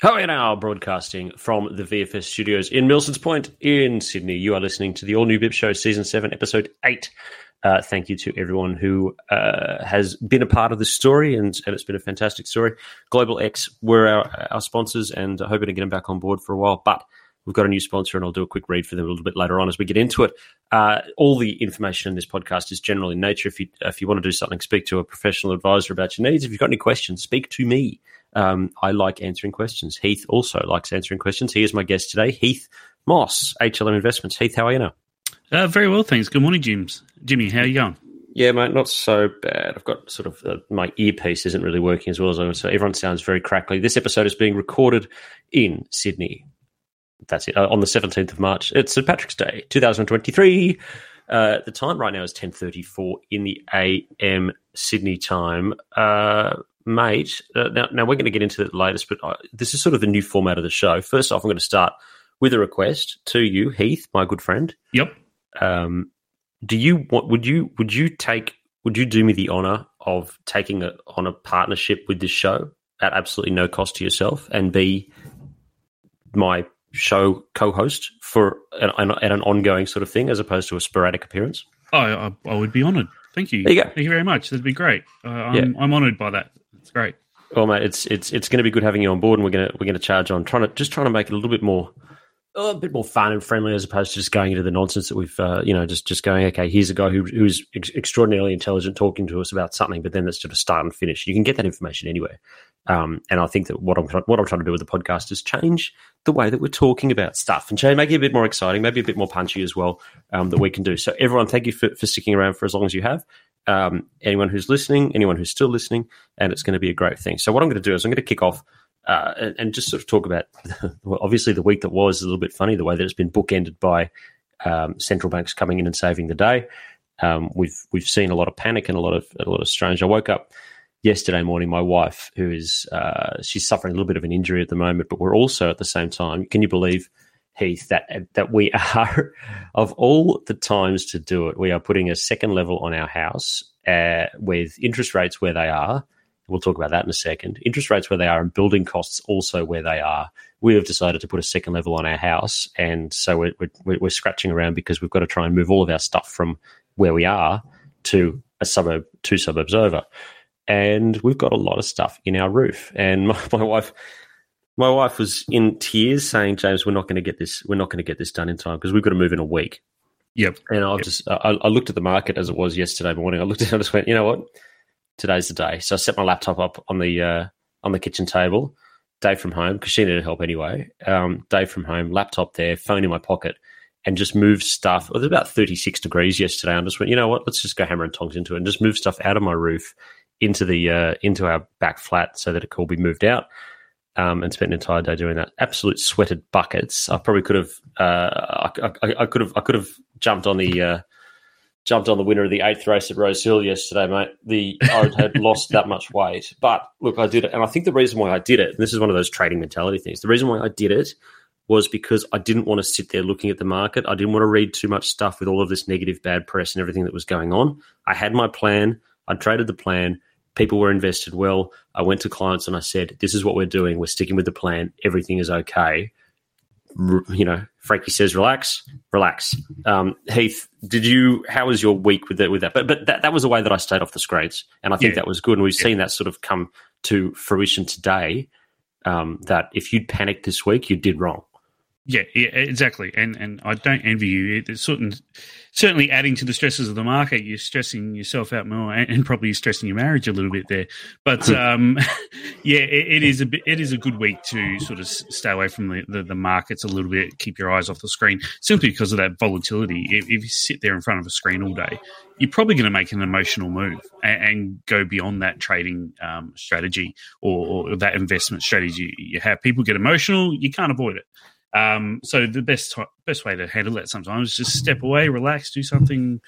today. Hello, and now broadcasting from the VFS studios in Milsons Point in Sydney. You are listening to the All New Bip Show, Season 7, Episode 8. Uh, thank you to everyone who uh, has been a part of this story, and, and it's been a fantastic story. Global X were our, our sponsors, and hoping to get them back on board for a while. But we've got a new sponsor, and I'll do a quick read for them a little bit later on as we get into it. Uh, all the information in this podcast is general in nature. If you if you want to do something, speak to a professional advisor about your needs. If you've got any questions, speak to me. Um, I like answering questions. Heath also likes answering questions. He is my guest today, Heath Moss, HLM Investments. Heath, how are you now? Uh, very well, thanks. Good morning, Jims. Jimmy, how are you going? Yeah, mate, not so bad. I've got sort of uh, my earpiece isn't really working as well as I want, so everyone sounds very crackly. This episode is being recorded in Sydney. That's it, uh, on the 17th of March. It's St. Patrick's Day, 2023. Uh, the time right now is 10.34 in the AM Sydney time. Mate, uh, now, now we're going to get into the latest, but uh, this is sort of the new format of the show. First off, I'm going to start with a request to you, Heath, my good friend. Yep. Um, do you want? Would you? Would you take? Would you do me the honor of taking a, on a partnership with this show at absolutely no cost to yourself, and be my show co-host for an, an, an ongoing sort of thing, as opposed to a sporadic appearance? Oh, I, I would be honoured. Thank you. There you go. Thank you very much. That'd be great. Uh, I'm, I'm honoured by that. It's great. Well, mate, it's it's it's going to be good having you on board, and we're gonna we're gonna charge on. Trying to just trying to make it a little bit more a bit more fun and friendly as opposed to just going into the nonsense that we've uh, you know just just going okay here's a guy who, who's ex- extraordinarily intelligent talking to us about something but then that's sort of start and finish. You can get that information anywhere. Um, and I think that what I'm what I'm trying to do with the podcast is change the way that we're talking about stuff and change make it a bit more exciting maybe a bit more punchy as well um, that we can do. So everyone thank you for, for sticking around for as long as you have um, anyone who's listening anyone who's still listening and it's going to be a great thing so what I'm going to do is I'm going to kick off uh, and, just sort of talk about well, obviously the week that was a little bit funny the way that it's been bookended by um, central banks coming in and saving the day. Um, we've we've seen a lot of panic and a lot of a lot of strange. I woke up yesterday morning. My wife, who is uh, she's suffering a little bit of an injury at the moment, but we're also at the same time. Can you believe? Heath, that that we are of all the times to do it, we are putting a second level on our house uh, with interest rates where they are, We'll talk about that in a second. Interest rates where they are and building costs also where they are. We have decided to put a second level on our house, and so we're, we're, we're scratching around because we've got to try and move all of our stuff from where we are to a suburb, two suburbs over, and we've got a lot of stuff in our roof. And my, my wife, my wife was in tears, saying, "James, we're not going to get this. We're not going to get this done in time because we've got to move in a week." Yep. And I yep. just, I, I looked at the market as it was yesterday morning. I looked at it and I just went, you know what? today's the day. So I set my laptop up on the uh, on the kitchen table. Dave from home because she needed help anyway. Um, Dave from home, laptop there, phone in my pocket, and just move stuff. It was about thirty six degrees yesterday. I just went, you know what? Let's just go hammer and tongs into it and just move stuff out of my roof into the uh, into our back flat so that it could all be moved out. Um, and spent an entire day doing that. Absolute sweated buckets. I probably could have. Uh, I, I, I, could have. I could have jumped on the uh, jumped on the winner of the eighth race at Rose Hill yesterday, mate. The I had lost that much weight, but look, I did it, and I think the reason why I did it, and this is one of those trading mentality things. The reason why I did it was because I didn't want to sit there looking at the market. I didn't want to read too much stuff with all of this negative, bad press and everything that was going on. I had my plan. I traded the plan. People were invested well. I went to clients and I said, "This is what we're doing. We're sticking with the plan. Everything is okay." you know, Frankie says, relax, relax. Um, Heath, did you? How was your week with that? With that, but but that, that was the way that I stayed off the screens, and I think Yeah. that was good. And we've Yeah. seen that sort of come to fruition today. Um, that if you'd panicked this week, you did wrong. Yeah, yeah, exactly. And and I don't envy you. It's certain, certainly adding to the stresses of the market. You're stressing yourself out more, and, and probably stressing your marriage a little bit there. But hmm. um, yeah, it, it is a bit, it is a good week to sort of stay away from the, the, the, markets a little bit, keep your eyes off the screen, simply because of that volatility. If, if you sit there in front of a screen all day, you're probably going to make an emotional move and, and go beyond that trading um, strategy or, or that investment strategy you have. People get emotional, you can't avoid it. Um, so the best t- best way to handle that sometimes is just step away, relax, do something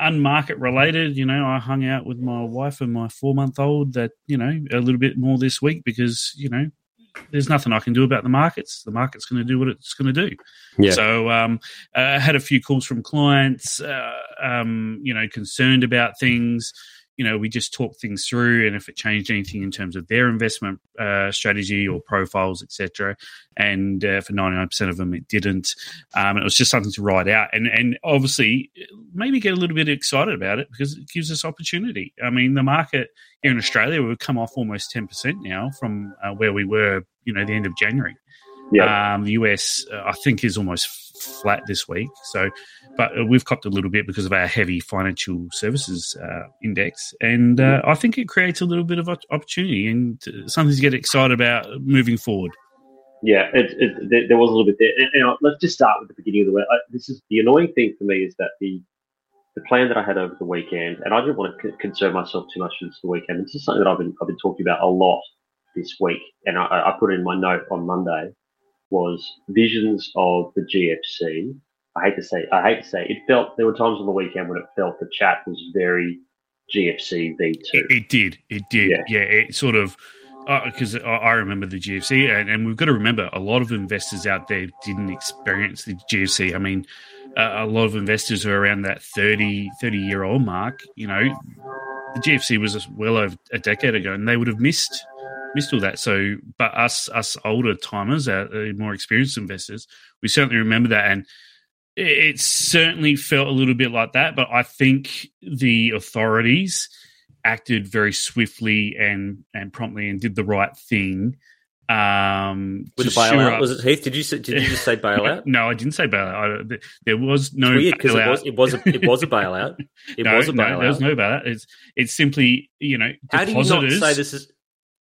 unmarket related. You know, I hung out with my wife and my four month old that you know a little bit more this week because you know there's nothing I can do about the markets. The market's going to do what it's going to do. Yeah. So um, I had a few calls from clients, uh, um, you know, concerned about things you know, we just talked things through and if it changed anything in terms of their investment uh, strategy or profiles, etc. And uh, for 99% of them, it didn't. Um, it was just something to write out. And, and obviously, maybe get a little bit excited about it because it gives us opportunity. I mean, the market here in Australia, we've come off almost 10% now from uh, where we were, you know, the end of January. Yeah. Um, the US, uh, I think, is almost flat this week. So, but we've copped a little bit because of our heavy financial services uh, index, and uh, I think it creates a little bit of opportunity and something to get excited about moving forward. Yeah, it, it, there was a little bit there. And, let's just start with the beginning of the week. This is the annoying thing for me is that the the plan that I had over the weekend, and I didn't want to concern myself too much this the weekend. This is something that I've been I've been talking about a lot this week, and I, I put it in my note on Monday was visions of the GFC. I hate to say, I hate to say, it felt there were times on the weekend when it felt the chat was very GFC V2. It, it did, it did, yeah. yeah it sort of because uh, I remember the GFC, and, and, we've got to remember a lot of investors out there didn't experience the GFC. I mean, uh, a lot of investors are around that 30, 30 year old mark. You know, the GFC was well over a decade ago, and they would have missed missed all that. So, but us us older timers, uh, more experienced investors, we certainly remember that, and it, certainly felt a little bit like that. But I think the authorities acted very swiftly and and promptly and did the right thing. Um, with the bailout, was it Heath? Did you did you just say bailout? no, I didn't say bailout. I, there was no because it was it was a, it was a bailout. It no, was a bailout. No, there was no bailout. It's it's simply you know how do you not say this is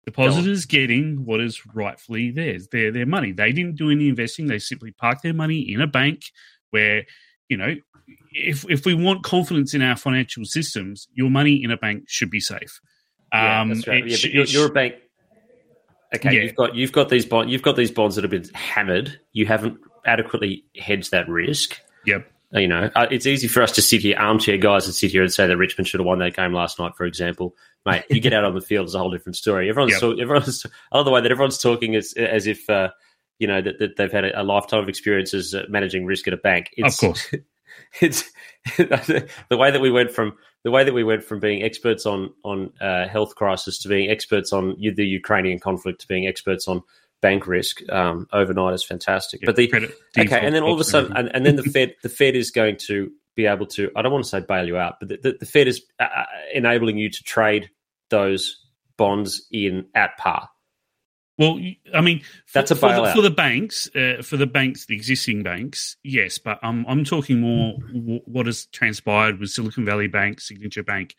Depositors getting what is rightfully theirs, their their money. They didn't do any investing. They simply parked their money in a bank where, you know, if if we want confidence in our financial systems, your money in a bank should be safe. Yeah, um, that's right. Yeah, but you're, you're, a bank. Okay, yeah. you've got you've got these bonds. You've got these bonds that have been hammered. You haven't adequately hedged that risk. Yep. You know, uh, it's easy for us to sit here, armchair guys, and sit here and say that Richmond should have won that game last night, for example mate, you get out on the field, it's a whole different story. Everyone's, yep. everyone's, I love the way that everyone's talking as, as if, uh, you know, that, that, they've had a, a lifetime of experiences uh, managing risk at a bank. It's, of course. It's the way that we went from the way that we went from being experts on on uh, health crisis to being experts on the Ukrainian conflict to being experts on bank risk um, overnight is fantastic. but the credit, okay, and then all of a sudden, and, and, then the Fed the Fed is going to be able to, I don't want to say bail you out, but the, the, the Fed is uh, uh, enabling you to trade those bonds in at par. Well, I mean, for, that's a for the, for the, banks, uh, for the banks, the existing banks, yes. But I'm I'm talking more w- what has transpired with Silicon Valley Bank, Signature Bank,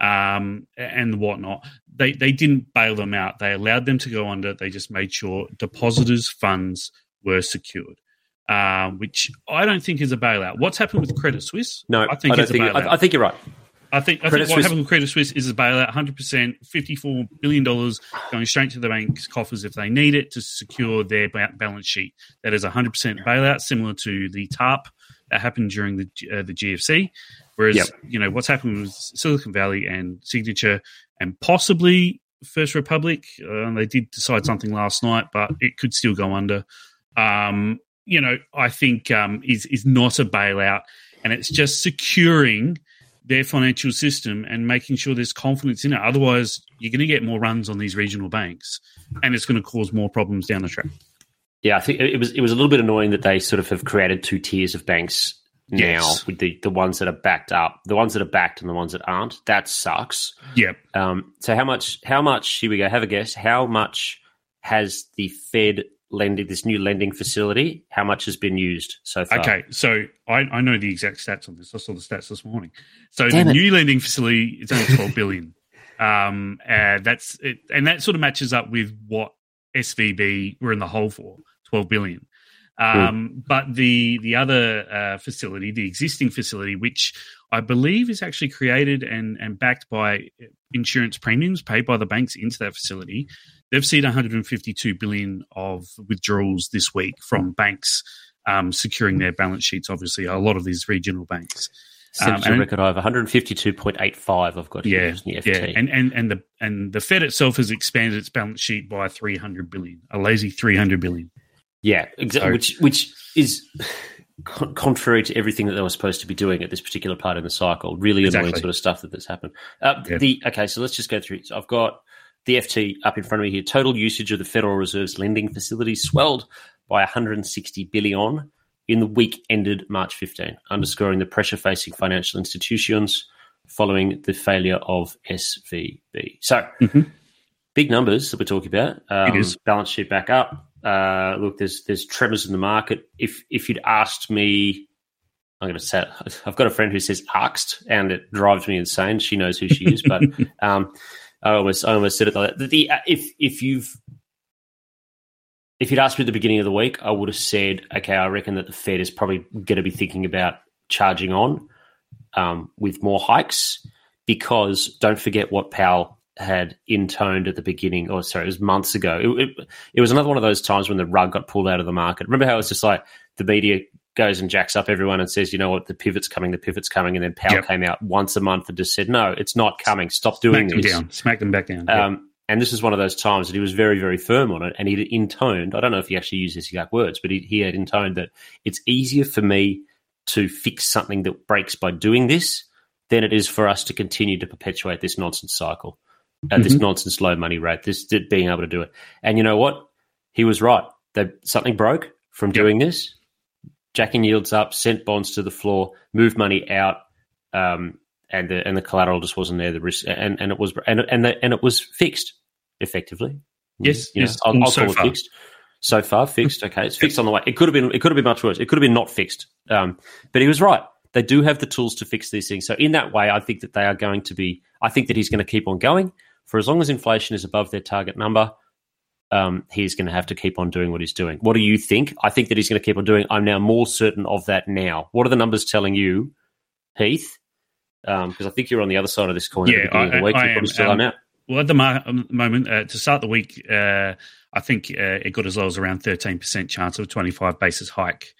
um, and whatnot. They they didn't bail them out. They allowed them to go under. They just made sure depositors' funds were secured uh, which I don't think is a bailout. What's happened with Credit Suisse? No, I think I it's a bailout. I, I, think you're right. I think, I think what happened with Credit Suisse is a bailout, 100%, $54 billion going straight to the bank's coffers if they need it to secure their balance sheet. That is 100% bailout, similar to the TARP that happened during the uh, the GFC. Whereas, yep. you know, what's happened with Silicon Valley and Signature and possibly First Republic, uh, they did decide something last night, but it could still go under. Um, you know, I think um, is is not a bailout, and it's just securing their financial system and making sure there's confidence in it. Otherwise, you're going to get more runs on these regional banks, and it's going to cause more problems down the track. Yeah, I think it was it was a little bit annoying that they sort of have created two tiers of banks now yes. with the, the ones that are backed up, the ones that are backed and the ones that aren't. That sucks. Yep. Um, so how much? How much? Here we go. Have a guess. How much has the Fed lending, this new lending facility, how much has been used so far? Okay, so I, I know the exact stats on this. I saw the stats this morning. So Damn the it. new lending facility is only twelve billion. Um, uh, that's it, and that sort of matches up with what SVB were in the hole for twelve billion. Um, But the the other uh, facility, the existing facility, which I believe is actually created and and backed by insurance premiums paid by the banks into that facility, they've seen 152 billion of withdrawals this week from banks um, securing their balance sheets. Obviously, a lot of these regional banks. Since Um, and- record high of 152.85, I've got Yeah, in the yeah, and and and the and the Fed itself has expanded its balance sheet by 300 billion, a lazy 300 billion. Yeah, exactly. So- Which which is contrary to everything that they were supposed to be doing at this particular part in the cycle. Really annoying Exactly. sort of stuff that that's happened. Uh, Yeah. The okay, so let's just go through. So I've got the FT up in front of me here. Total usage of the Federal Reserve's lending facility swelled by 160 billion in the week ended March 15, underscoring the pressure facing financial institutions following the failure of SVB. So Mhm. big numbers that we're talking about. Um, It is. balance sheet back up. Uh, look, there's there's tremors in the market. If if you'd asked me, I'm going to say I've got a friend who says asked, and it drives me insane. She knows who she is, but um, I almost I almost said it like that. The, uh, if if you've if you'd asked me at the beginning of the week, I would have said, okay, I reckon that the Fed is probably going to be thinking about charging on um, with more hikes because don't forget what Powell had intoned at the beginning, or sorry, it was months ago. It, it, it was another one of those times when the rug got pulled out of the market. Remember how it's just like the media goes and jacks up everyone and says, you know what, the pivot's coming, the pivot's coming, and then Powell Yep. came out once a month and just said, no, it's not coming. Stop doing Smack them this. down, smack them back down. Um, and this is one of those times that he was very, very firm on it. And he intoned, I don't know if he actually used his exact words, but he, he had intoned that it's easier for me to fix something that breaks by doing this than it is for us to continue to perpetuate this nonsense cycle, at this Mhm. nonsense low money rate, this being able to do it. And you know what? He was right. That something broke from Yep. doing this. Jacking yields up, sent bonds to the floor, moved money out, um, and the and the collateral just wasn't there. The risk and, and it was and and the, and it was fixed effectively. Yes, You know, yes, I'll, I'll so call it far. fixed. So far, fixed. Okay, it's fixed on the way. It could have been. It could have been much worse. It could have been not fixed. Um, but he was right. They do have the tools to fix these things. So in that way, I think that they are going to be. I think that he's going to keep on going for as long as inflation is above their target number. Um, he's going to have to keep on doing what he's doing. What do you think? I think that he's going to keep on doing. I'm now more certain of that now. What are the numbers telling you, Heath? Because I think you're on the other side of this coin Yeah, at the beginning I- of the week. I you am. still Um, are now. Well, at the mar- um, moment, uh, to start the week, uh, I think uh, it got as low as around 13% chance of a 25 basis hike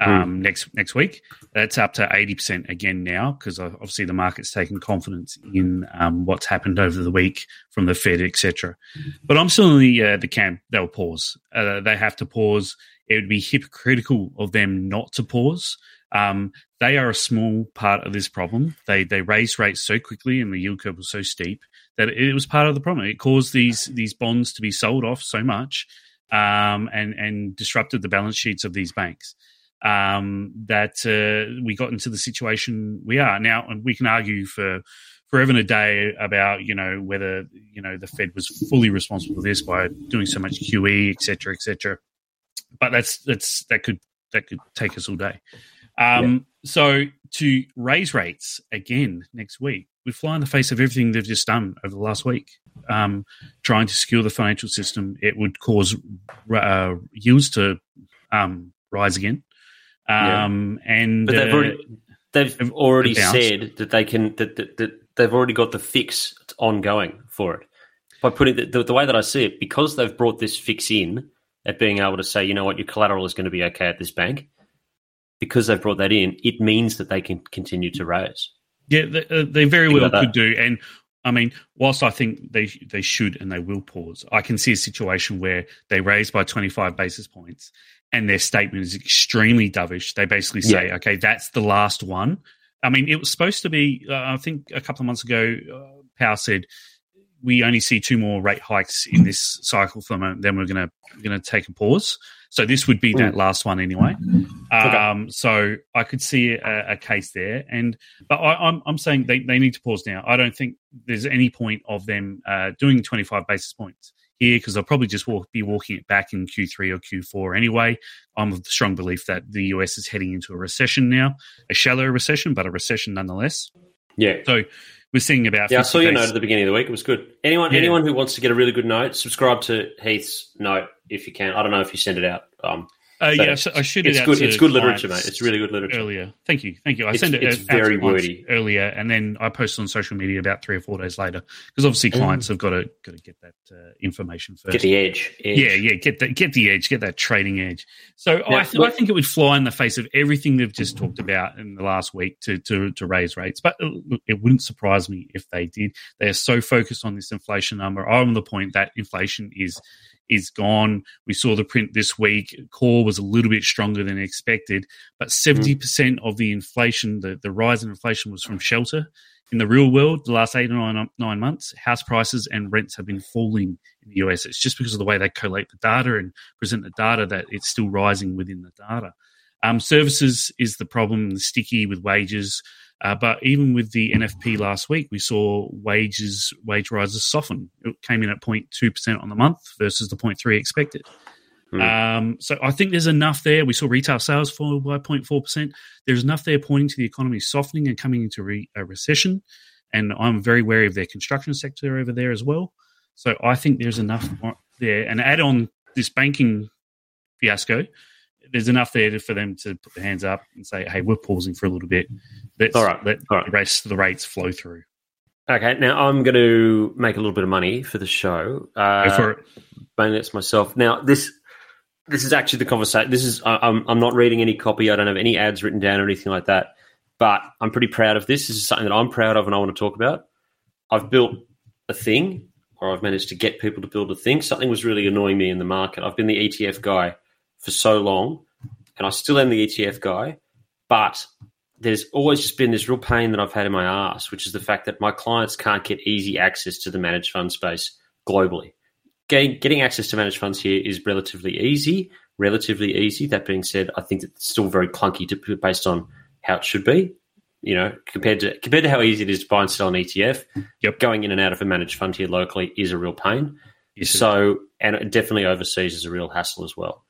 um, next next week. That's up to 80% again now because obviously the market's taken confidence in um, what's happened over the week from the Fed, etc. But I'm still in the, uh, the camp they'll pause. Uh, they have to pause. It would be hypocritical of them not to pause. Um, they are a small part of this problem. They they raised rates so quickly and the yield curve was so steep that it was part of the problem. It caused these these bonds to be sold off so much, um, and and disrupted the balance sheets of these banks. Um, that uh, we got into the situation we are now, and we can argue for forever and a day about you know whether you know the Fed was fully responsible for this by doing so much QE, et cetera, et cetera. But that's that's that could that could take us all day. Um, So to raise rates again next week would fly in the face of everything they've just done over the last week. Um, trying to secure the financial system, it would cause uh, yields to um, rise again. Um, And But they've uh, already they've already said that they can that, that, that they've already got the fix ongoing for it. By putting the, the, the way that I see it, because they've brought this fix in at being able to say, you know what, your collateral is going to be okay at this bank. Because they've brought that in, it means that they can continue to raise. Yeah, they, uh, they very well could do. And I mean, whilst I think they they should and they will pause, I can see a situation where they raise by 25 basis points and their statement is extremely dovish. They basically say, okay, that's the last one. I mean, it was supposed to be, uh, I think a couple of months ago, uh, Powell said, we only see two more rate hikes in this cycle for the moment, then we're going to going to take a pause. So this would be that last one anyway. Um, So I could see a, a case there, and but I, I'm I'm saying they, they need to pause now. I don't think there's any point of them uh, doing 25 basis points here because I'll probably just walk, be walking it back in Q3 or Q4 anyway. I'm of the strong belief that the US is heading into a recession now, a shallow recession, but a recession nonetheless. Yeah. So we're seeing about. Yeah, I saw your note at the beginning of the week. It was good. Anyone, yeah. anyone who wants to get a really good note, subscribe to Heath's note if you can. I don't know if you send it out. Um, uh, yeah, so I should. It's good. It's good literature, mate. It's really good literature. Earlier, thank you, thank you. I it's, sent it. It's very wordy earlier, and then I posted on social media about three or four days later because obviously mm. clients mm. have got to got to get that uh, information first. Get the edge. edge. Yeah, yeah. Get that. Get the edge. Get that trading edge. So now, I, th- I think it would fly in the face of everything they've just talked about in the last week to to to raise rates. But uh, it wouldn't surprise me if they did. They are so focused on this inflation number. I'm on the point that inflation is is gone. We saw the print this week. Core was a little bit stronger than expected, but 70% mm. of the inflation, the, the rise in inflation was from shelter. In the real world, the last eight or nine, nine months, house prices and rents have been falling in the US. It's just because of the way they collate the data and present the data that it's still rising within the data. Um, services is the problem, the sticky with wages. Uh, but even with the NFP last week, we saw wages wage rises soften. It came in at 0.2% on the month versus the 0.3 expected. Mm. Um, so I think there's enough there. We saw retail sales fall by 0.4%. There's enough there pointing to the economy softening and coming into re- a recession. And I'm very wary of their construction sector over there as well. So I think there's enough there. And add on this banking fiasco, there's enough there for them to put their hands up and say, "Hey, we're pausing for a little bit. Let's All right. let All right. the rest the rates flow through." Okay, now I'm going to make a little bit of money for the show. Uh, Go for it. Mainly it's myself. Now this this is actually the conversation. This is I'm I'm not reading any copy. I don't have any ads written down or anything like that. But I'm pretty proud of this. This is something that I'm proud of and I want to talk about. I've built a thing, or I've managed to get people to build a thing. Something was really annoying me in the market. I've been the ETF guy for so long, and I still am the ETF guy, but there's always just been this real pain that I've had in my ass, which is the fact that my clients can't get easy access to the managed fund space globally. Getting, getting access to managed funds here is relatively easy, relatively easy. That being said, I think it's still very clunky to, based on how it should be. You know, compared to compared to how easy it is to buy and sell an ETF, yep. going in and out of a managed fund here locally is a real pain. Yes, so, and definitely overseas is a real hassle as well.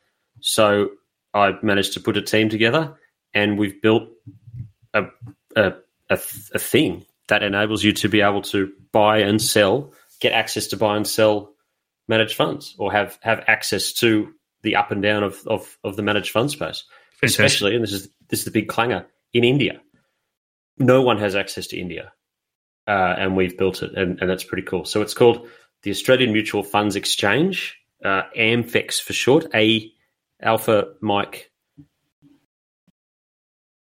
So I managed to put a team together, and we've built a, a, a, a thing that enables you to be able to buy and sell, get access to buy and sell managed funds, or have have access to the up and down of of, of the managed fund space. Fantastic. Especially, and this is this is the big clanger in India. No one has access to India, uh, and we've built it, and, and that's pretty cool. So it's called the Australian Mutual Funds Exchange, uh, AMFEX for short, A Alpha Mike.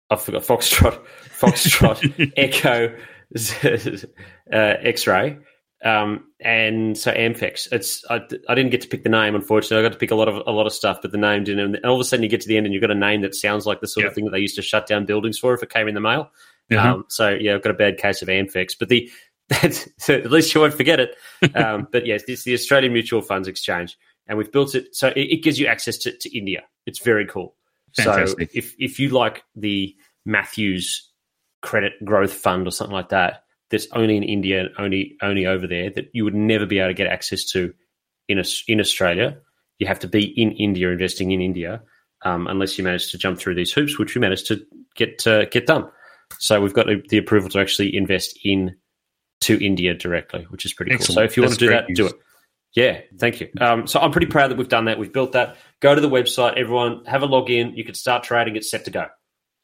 I forgot Foxtrot, Foxtrot, Echo, uh, X-ray, um, and so Amfex. It's I, I didn't get to pick the name, unfortunately. I got to pick a lot of a lot of stuff, but the name didn't. And all of a sudden, you get to the end, and you've got a name that sounds like the sort yep. of thing that they used to shut down buildings for if it came in the mail. Uh-huh. Um, so yeah, I've got a bad case of Amfex, but the so at least you won't forget it. Um, but yes, it's the Australian Mutual Funds Exchange and we've built it so it, it gives you access to, to, India. It's very cool. Fantastic. So if if you like the Matthews Credit Growth Fund or something like that, that's only in India and only only over there that you would never be able to get access to in a, in Australia. You have to be in India, investing in India, um, unless you manage to jump through these hoops, which we managed to get uh, get done. So we've got the approval to actually invest in to India directly, which is pretty Excellent. cool. So if you want to do that, do it. Yeah, thank you. Um, so I'm pretty proud that we've done that. We've built that. Go to the website, everyone, have a login. You can start trading. It's set to go.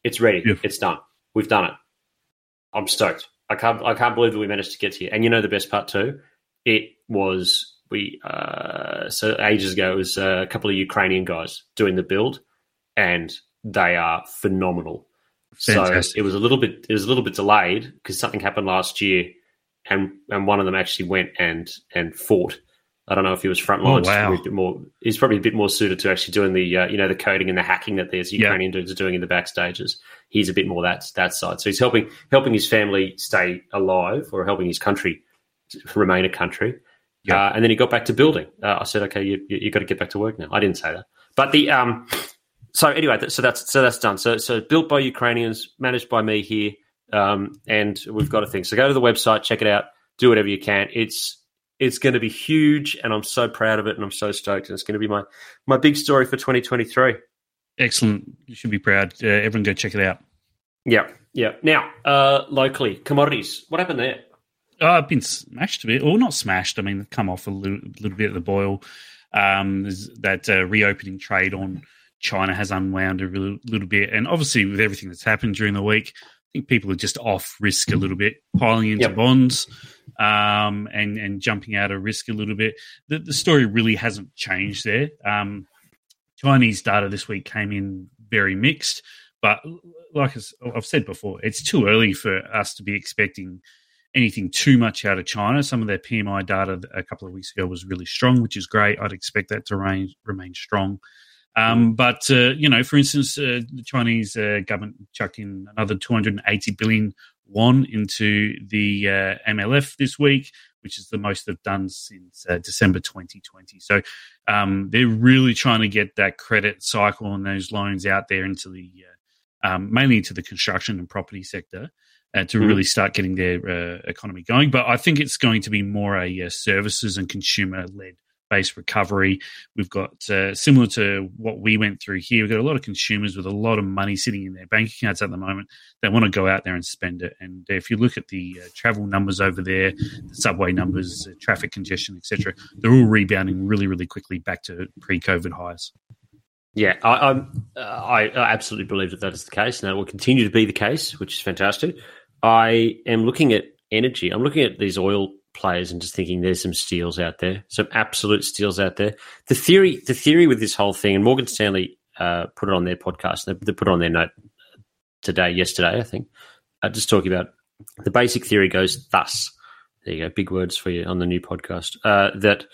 It's ready. It's done. We've done it. I'm stoked. I can't. I can't believe that we managed to get here. And you know the best part too. It was we. Uh, so ages ago, it was a couple of Ukrainian guys doing the build, and they are phenomenal. Fantastic. So it was a little bit. It was a little bit delayed because something happened last year, and and one of them actually went and and fought I don't know if he was frontline. Oh, wow. He's, more, he's probably a bit more suited to actually doing the uh, you know the coding and the hacking that there's Ukrainian yeah. dudes are doing in the backstages. He's a bit more that that side. So he's helping helping his family stay alive or helping his country remain a country. Yeah. Uh, and then he got back to building. Uh, I said, okay, you you got to get back to work now. I didn't say that, but the um. So anyway, so that's so that's done. So so built by Ukrainians, managed by me here, um, and we've got a thing. So go to the website, check it out, do whatever you can. It's It's going to be huge, and I'm so proud of it, and I'm so stoked. And it's going to be my my big story for 2023. Excellent. You should be proud. Uh, everyone, go check it out. Yeah, yeah. Now, uh, locally, commodities. What happened there? Oh, I've been smashed a bit, or not smashed. I mean, come off a little, little bit at the boil. Um, that uh, reopening trade on China has unwound a little, little, bit, and obviously with everything that's happened during the week, I think people are just off risk a little bit, piling into yep. bonds, um, and and jumping out of risk a little bit. The, the story really hasn't changed there. Um, Chinese data this week came in very mixed, but like I've said before, it's too early for us to be expecting anything too much out of China. Some of their PMI data a couple of weeks ago was really strong, which is great. I'd expect that to remain, remain strong. Um, but uh, you know, for instance, uh, the Chinese uh, government chucked in another 280 billion won into the uh, MLF this week, which is the most they've done since uh, December 2020. So um, they're really trying to get that credit cycle and those loans out there into the uh, um, mainly into the construction and property sector uh, to mm. really start getting their uh, economy going. But I think it's going to be more a uh, services and consumer led based recovery. We've got uh, similar to what we went through here. We've got a lot of consumers with a lot of money sitting in their bank accounts at the moment. They want to go out there and spend it. And if you look at the uh, travel numbers over there, the subway numbers, uh, traffic congestion, etc., they're all rebounding really, really quickly back to pre-COVID highs. Yeah, I, uh, I, I absolutely believe that that is the case, and it will continue to be the case, which is fantastic. I am looking at energy. I'm looking at these oil players and just thinking there's some steals out there, some absolute steals out there. The theory, the theory with this whole thing, and Morgan Stanley uh, put it on their podcast. They, they, put it on their note today, yesterday, I think. Uh, just talking about the basic theory goes thus. There you go, big words for you on the new podcast. Uh, that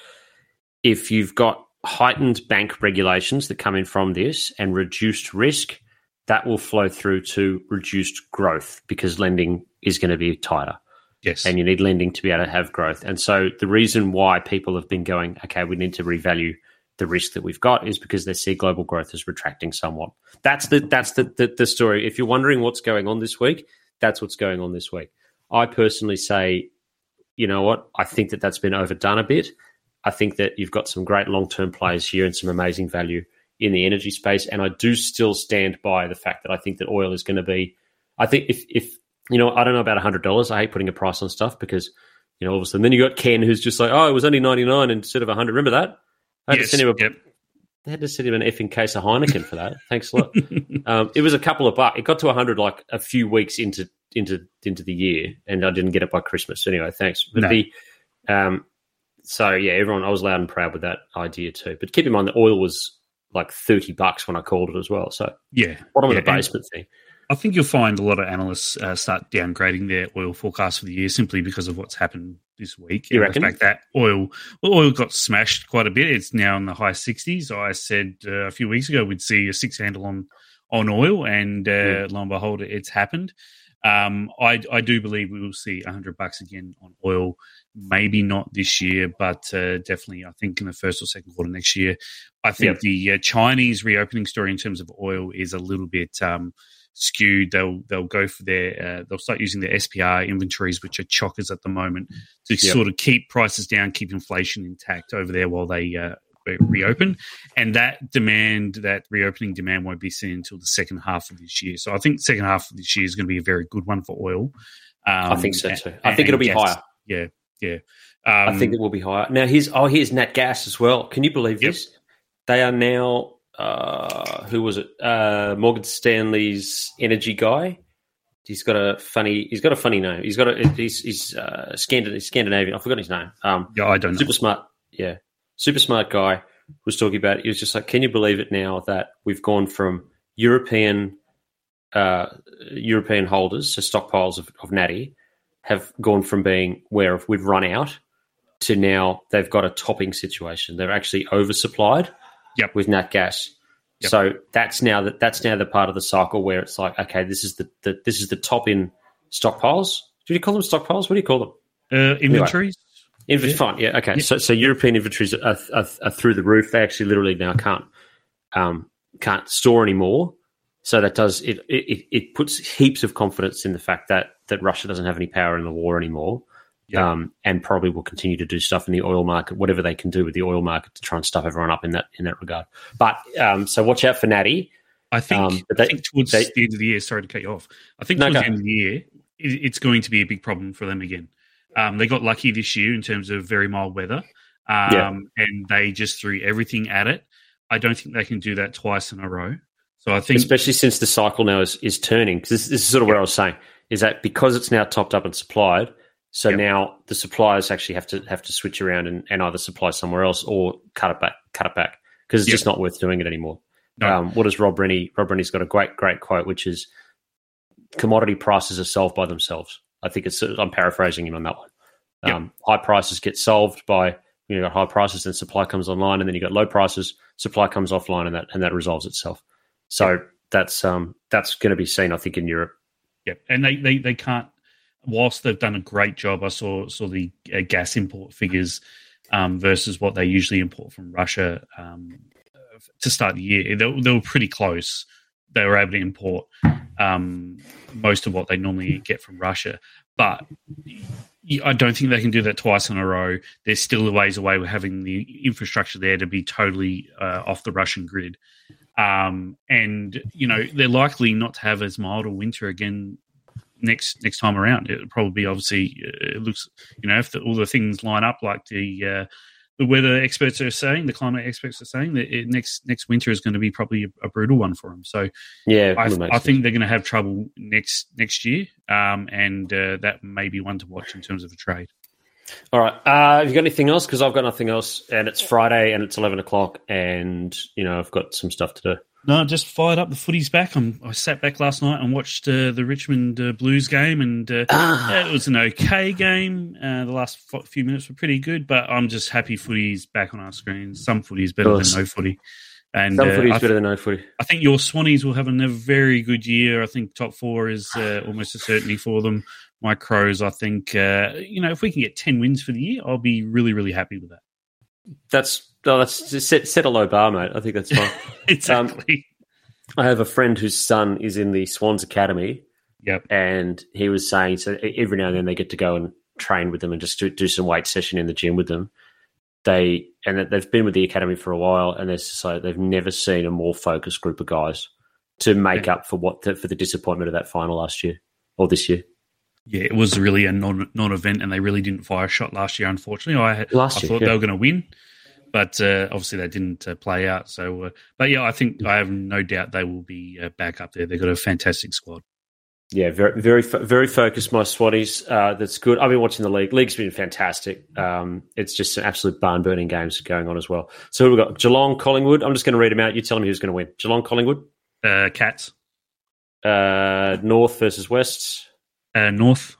if you've got heightened bank regulations that come in from this and reduced risk, that will flow through to reduced growth because lending is going to be tighter. Yes. And you need lending to be able to have growth. And so the reason why people have been going, okay, we need to revalue the risk that we've got is because they see global growth is retracting somewhat. That's the that's the, the, the story. If you're wondering what's going on this week, that's what's going on this week. I personally say, you know what? I think that that's been overdone a bit. I think that you've got some great long term players here and some amazing value in the energy space. And I do still stand by the fact that I think that oil is going to be. I think if if you know, I don't know about hundred dollars. I hate putting a price on stuff because you know all of a sudden then you got Ken who's just like, oh, it was only ninety nine instead of hundred. Remember that? I had yes, to send him a, yep. I had to send him an effing case of Heineken for that. Thanks a lot. um, it was a couple of bucks. It got to hundred like a few weeks into into into the year, and I didn't get it by Christmas. Anyway, thanks. But no. the um, so yeah, everyone, I was loud and proud with that idea too. But keep in mind, the oil was like thirty bucks when I called it as well. So yeah, bottom yeah, of the basement thing. I think you'll find a lot of analysts uh, start downgrading their oil forecast for the year simply because of what's happened this week. You reckon? fact that oil, well, oil got smashed quite a bit. It's now in the high sixties. I said uh, a few weeks ago we'd see a six handle on on oil, and uh, mm. lo and behold, it's happened. Um, I, I do believe we will see 100 bucks again on oil. Maybe not this year, but uh, definitely, I think in the first or second quarter next year. I think yep. the uh, Chinese reopening story in terms of oil is a little bit um, skewed. They'll they'll go for their uh, they'll start using their SPR inventories, which are chockers at the moment, to yep. sort of keep prices down, keep inflation intact over there while they uh, reopen, and that demand, that reopening demand, won't be seen until the second half of this year. So I think second half of this year is going to be a very good one for oil. Um, I think so too. I think it'll be gas. higher. Yeah, yeah. Um, I think it will be higher. Now here's oh here's Nat Gas as well. Can you believe yep. this? They are now uh, who was it? Uh, Morgan Stanley's energy guy. He's got a funny. He's got a funny name. He's got a. He's he's uh, Scandinavian. I forgot his name. Um, yeah, I don't. Super smart. Yeah, super smart guy was talking about it. He was just like, can you believe it now that we've gone from European uh, European holders, so stockpiles of, of natty, have gone from being where we've run out to now they've got a topping situation. They're actually oversupplied yep. with nat gas. Yep. So that's now that that's now the part of the cycle where it's like, okay, this is the, the this is the top in stockpiles. Do you call them stockpiles? What do you call them? Uh, inventories. Anyway. Inventory, fine, yeah, okay. Yeah. So, so European inventories are, are, are, through the roof. They actually literally now can't um, can't store anymore. So that does it, it. It puts heaps of confidence in the fact that that Russia doesn't have any power in the war anymore. Yeah. um, and probably will continue to do stuff in the oil market, whatever they can do with the oil market to try and stuff everyone up in that in that regard. But um, so watch out for Natty. I think, Um, they- I think towards they- the end of the year, sorry to cut you off. I think No, towards go. the end of the year, it, it's going to be a big problem for them again. Um, they got lucky this year in terms of very mild weather, um, Yeah. and they just threw everything at it. I don't think they can do that twice in a row. So I think especially since the cycle now is, is turning. 'Cause this, this is sort of what I was saying is that because it's now topped up and supplied, so Yep. now the suppliers actually have to have to switch around and, and either supply somewhere else or cut it back, cut it back because it's Yep. just not worth doing it anymore. No. Um, what does Rob Rennie? Rob Rennie's got a great great quote, which is commodity prices are solved by themselves. I think it's I'm paraphrasing him on that one. Yep. Um, high prices get solved by you know high prices, then supply comes online, and then you got low prices, supply comes offline, and that and that resolves itself. So that's um that's going to be seen, I think, in Europe. Yeah, and they, they, they can't. Whilst they've done a great job, I saw saw the uh, gas import figures um, versus what they usually import from Russia um, to start the year. They, they were pretty close. They were able to import um, most of what they normally get from Russia, but I don't think they can do that twice in a row. There's still a ways away with having the infrastructure there to be totally uh, off the Russian grid. Um, and you know they're likely not to have as mild a winter again next next time around. It'll probably be obviously uh, it looks you know if the, all the things line up like the uh, the weather experts are saying, the climate experts are saying that it, next next winter is going to be probably a, a brutal one for them. So Yeah, I, I think they're going to have trouble next next year, um, and uh, that may be one to watch in terms of a trade. All right. Uh, have you got anything else? Because I've got nothing else, and it's Friday, and it's eleven o'clock, and you know I've got some stuff to do. No, just fired up the footy's back. I'm, I sat back last night and watched uh, the Richmond uh, Blues game, and uh, Ah. it was an okay game. Uh, the last f- few minutes were pretty good, but I'm just happy footy's back on our screens. Some footy's better than no footy. And Some uh, footy's better than no footy. I think your Swannies will have another very good year. I think top four is uh, almost a certainty for them. My Crows, I think, uh, you know, if we can get 10 wins for the year, I'll be really, really happy with that. That's oh, that's just set, set a low bar, mate. I think that's fine. Um, exactly. I have a friend whose son is in the Swans Academy, yep. and he was saying so every now and then they get to go and train with them and just do, do some weight session in the gym with them. They and that they've been with the academy for a while, and they're just like they've never seen a more focused group of guys to make Yeah. up for what the, for the disappointment of that final last year or this year. Yeah, it was really a non non event, and they really didn't fire a shot last year. Unfortunately, I Last I year, thought yeah. they were going to win, but uh, obviously they didn't uh, play out. So, uh, but yeah, I think I have no doubt they will be uh, back up there. They've got a fantastic squad. Yeah, very, very, very focused. My Swannies. Uh, that's good. I've been watching the league. League's been fantastic. Um, it's just some absolute barn burning games going on as well. So we've got Geelong, Collingwood. I'm just going to read them out. You tell me who's going to win. Geelong, Collingwood, Uh, Cats, uh, North versus West, uh, North,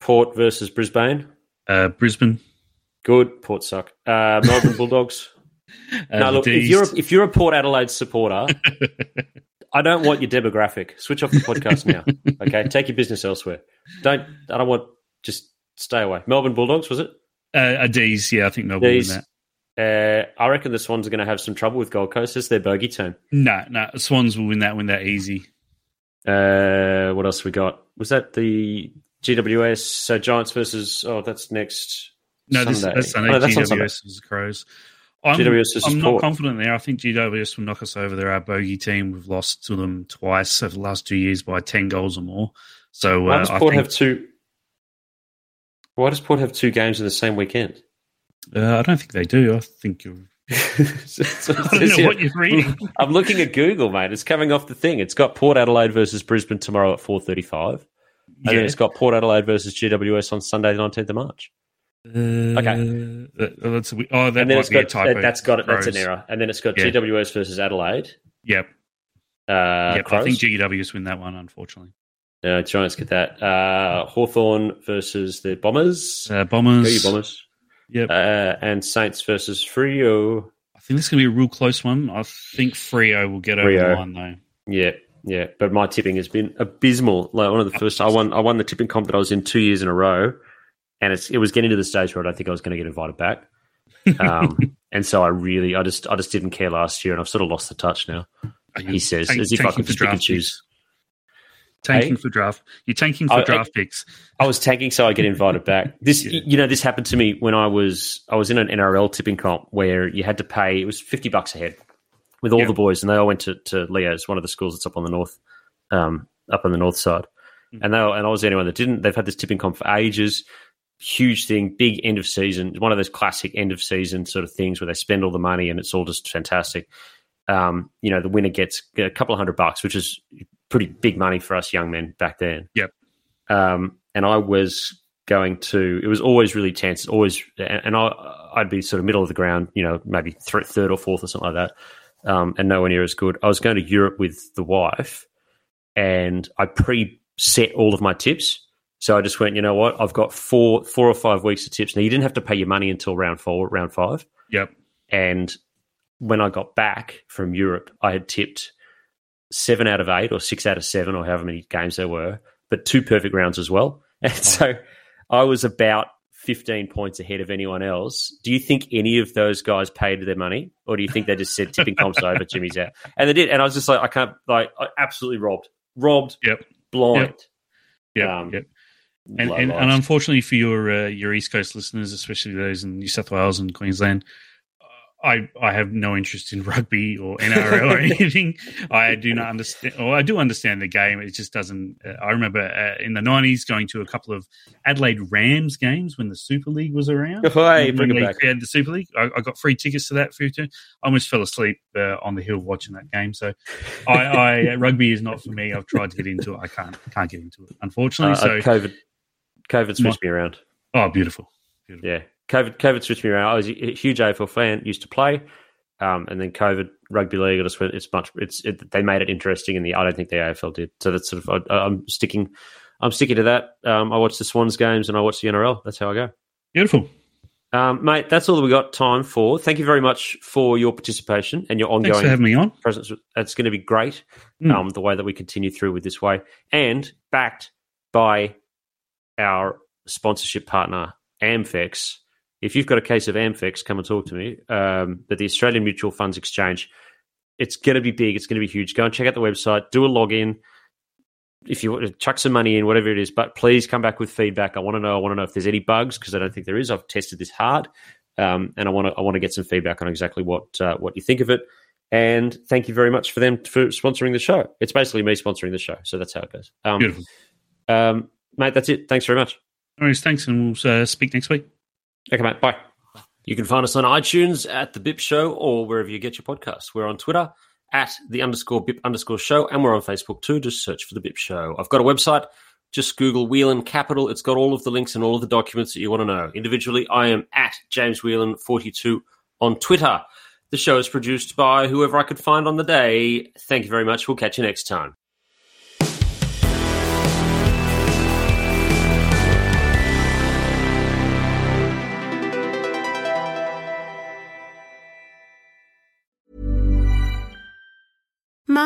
Port versus Brisbane. uh, Brisbane. Good. Port suck. Uh, Melbourne Bulldogs. Uh, no, look, if you're a, if you're a Port Adelaide supporter, I don't want your demographic. Switch off the podcast now. Okay, take your business elsewhere. Don't. I don't want. Just stay away. Melbourne Bulldogs was it? uh, a D's, yeah, I think Melbourne win D's. that. Uh, I reckon the Swans are going to have some trouble with Gold Coast. It's their bogey team. No, no, Swans will win that. Win that easy. Uh, what else we got? Was that the GWS? So Giants versus. Oh, that's next. No, this, Sunday. that's Sunday. Oh, that's. GWS is Crows. I'm, GWS versus I'm not confident there. I think GWS will knock us over. They're our bogey team. We've lost to them twice over the last two years by ten goals or more. So Why uh, does Port think, have two? Why does Port have two games in the same weekend? uh, I don't think they do. I think you're. So it I don't know here- what you're reading. I'm looking at Google, mate. It's coming off the thing. It's got Port Adelaide versus Brisbane tomorrow at 4:35, and Yeah. then it's got Port Adelaide versus GWS on Sunday, the 19th of March. Okay. that's a, oh, that and then might it's be a got typo. that's got it. That's an error. And then it's got Yeah. GWS versus Adelaide. Yep. Uh, yep. I think GWS win that one. Unfortunately, Uh, Giants get that. Uh, Hawthorn versus the Bombers. uh, Go Bombers. you Bombers. Yep. Uh, and Saints versus Freo. I think this is going to be a real close one. I think Freo will get over Freo. the line though. Yeah, yeah. But my tipping has been abysmal. Like one of the first, I won. I won the tipping comp that I was in two years in a row, and it's it was getting to the stage where I don't think I was going to get invited back. Um, and so I really, I just, I just didn't care last year, and I've sort of lost the touch now. He says, tank- as if I could just pick and choose. tanking Hey? for draft. You're tanking for I- I- draft picks. I was tanking so I get invited back. This, Yeah. you know, this happened to me when I was I was in an NRL tipping comp where you had to pay. It was fifty bucks a head with all Yeah. the boys, and they all went to, to Leo's, one of the schools that's up on the north, um, up on the north side. Mm. And they and I was the only one that didn't. They've had this tipping comp for ages. Huge thing, big end of season. One of those classic end of season sort of things where they spend all the money and it's all just fantastic. Um, you know, the winner gets a couple of hundred bucks, which is pretty big money for us young men back then. Yep. Um, and I was going to. It was always really tense. Always, and, I, I'd be sort of middle of the ground. You know, maybe th- third or fourth or something like that, um, and nowhere near as good. I was going to Europe with the wife, and I pre-set all of my tips. So I just went, you know what? I've got four, four or five weeks of tips. Now you didn't have to pay your money until round four, round five. Yep. And when I got back from Europe, I had tipped seven out of eight or six out of seven or however many games there were, but two perfect rounds as well. And so I was about 15 points ahead of anyone else. Do you think any of those guys paid their money or do you think they just said tipping comps over, Jimmy's out? And they did. And I was just like, I can't, like, I absolutely robbed, robbed, Yep. blind. Yep. Um, yep. And, and, and unfortunately for your uh, your East Coast listeners, especially those in New South Wales and Queensland, I I have no interest in rugby or NRL or anything. I do not understand, or I do understand the game. It just doesn't. Uh, I remember uh, in the nineties going to a couple of Adelaide Rams games when the Super League was around. Hey, bring it back. created the Super League, I, I got free tickets to that for. I almost fell asleep uh, on the hill watching that game. So, I, I rugby is not for me. I've tried to get into it. I can't can't get into it, unfortunately. Uh, so, COVID, COVID switched me around. oh, beautiful. Yeah, COVID, COVID switched me around. I was a huge AFL fan, used to play, um, and then COVID rugby league. I just went. It's much. It's it, they made it interesting, and the I don't think the AFL did. So that's sort of. I, I'm sticking. I'm sticking to that. Um, I watch the Swans games and I watch the NRL. That's how I go. Beautiful. Um, mate, that's all that we got time for. Thank you very much for your participation and your ongoing Thanks for having me on. presence. It's going to be great. Mm. Um, the way that we continue through with this way, and backed by our sponsorship partner Amfex. If you've got a case of Amfex, come and talk to me. Um, but the Australian Mutual Funds Exchange, it's going to be big. It's going to be huge. Go and check out the website. Do a login. If you want to chuck some money in, whatever it is, but please come back with feedback. I want to know. I want to know if there's any bugs because I don't think there is. I've tested this hard, um, and I want to. I want to get some feedback on exactly what uh, what you think of it. And thank you very much for them for sponsoring the show. It's basically me sponsoring the show, so that's how it goes. Um, Beautiful. um, mate, that's it. Thanks very much. All right, thanks, and we'll uh, speak next week. Okay, mate. Bye. You can find us on iTunes at The Bip Show or wherever you get your podcasts. We're on Twitter at the underscore Bip underscore show, and we're on Facebook too. Just search for The Bip Show. I've got a website. Just Google Whelan Capital. It's got all of the links and all of the documents that you want to know. Individually, I am at James Whelan42 on Twitter. The show is produced by whoever I could find on the day. Thank you very much. We'll catch you next time. misma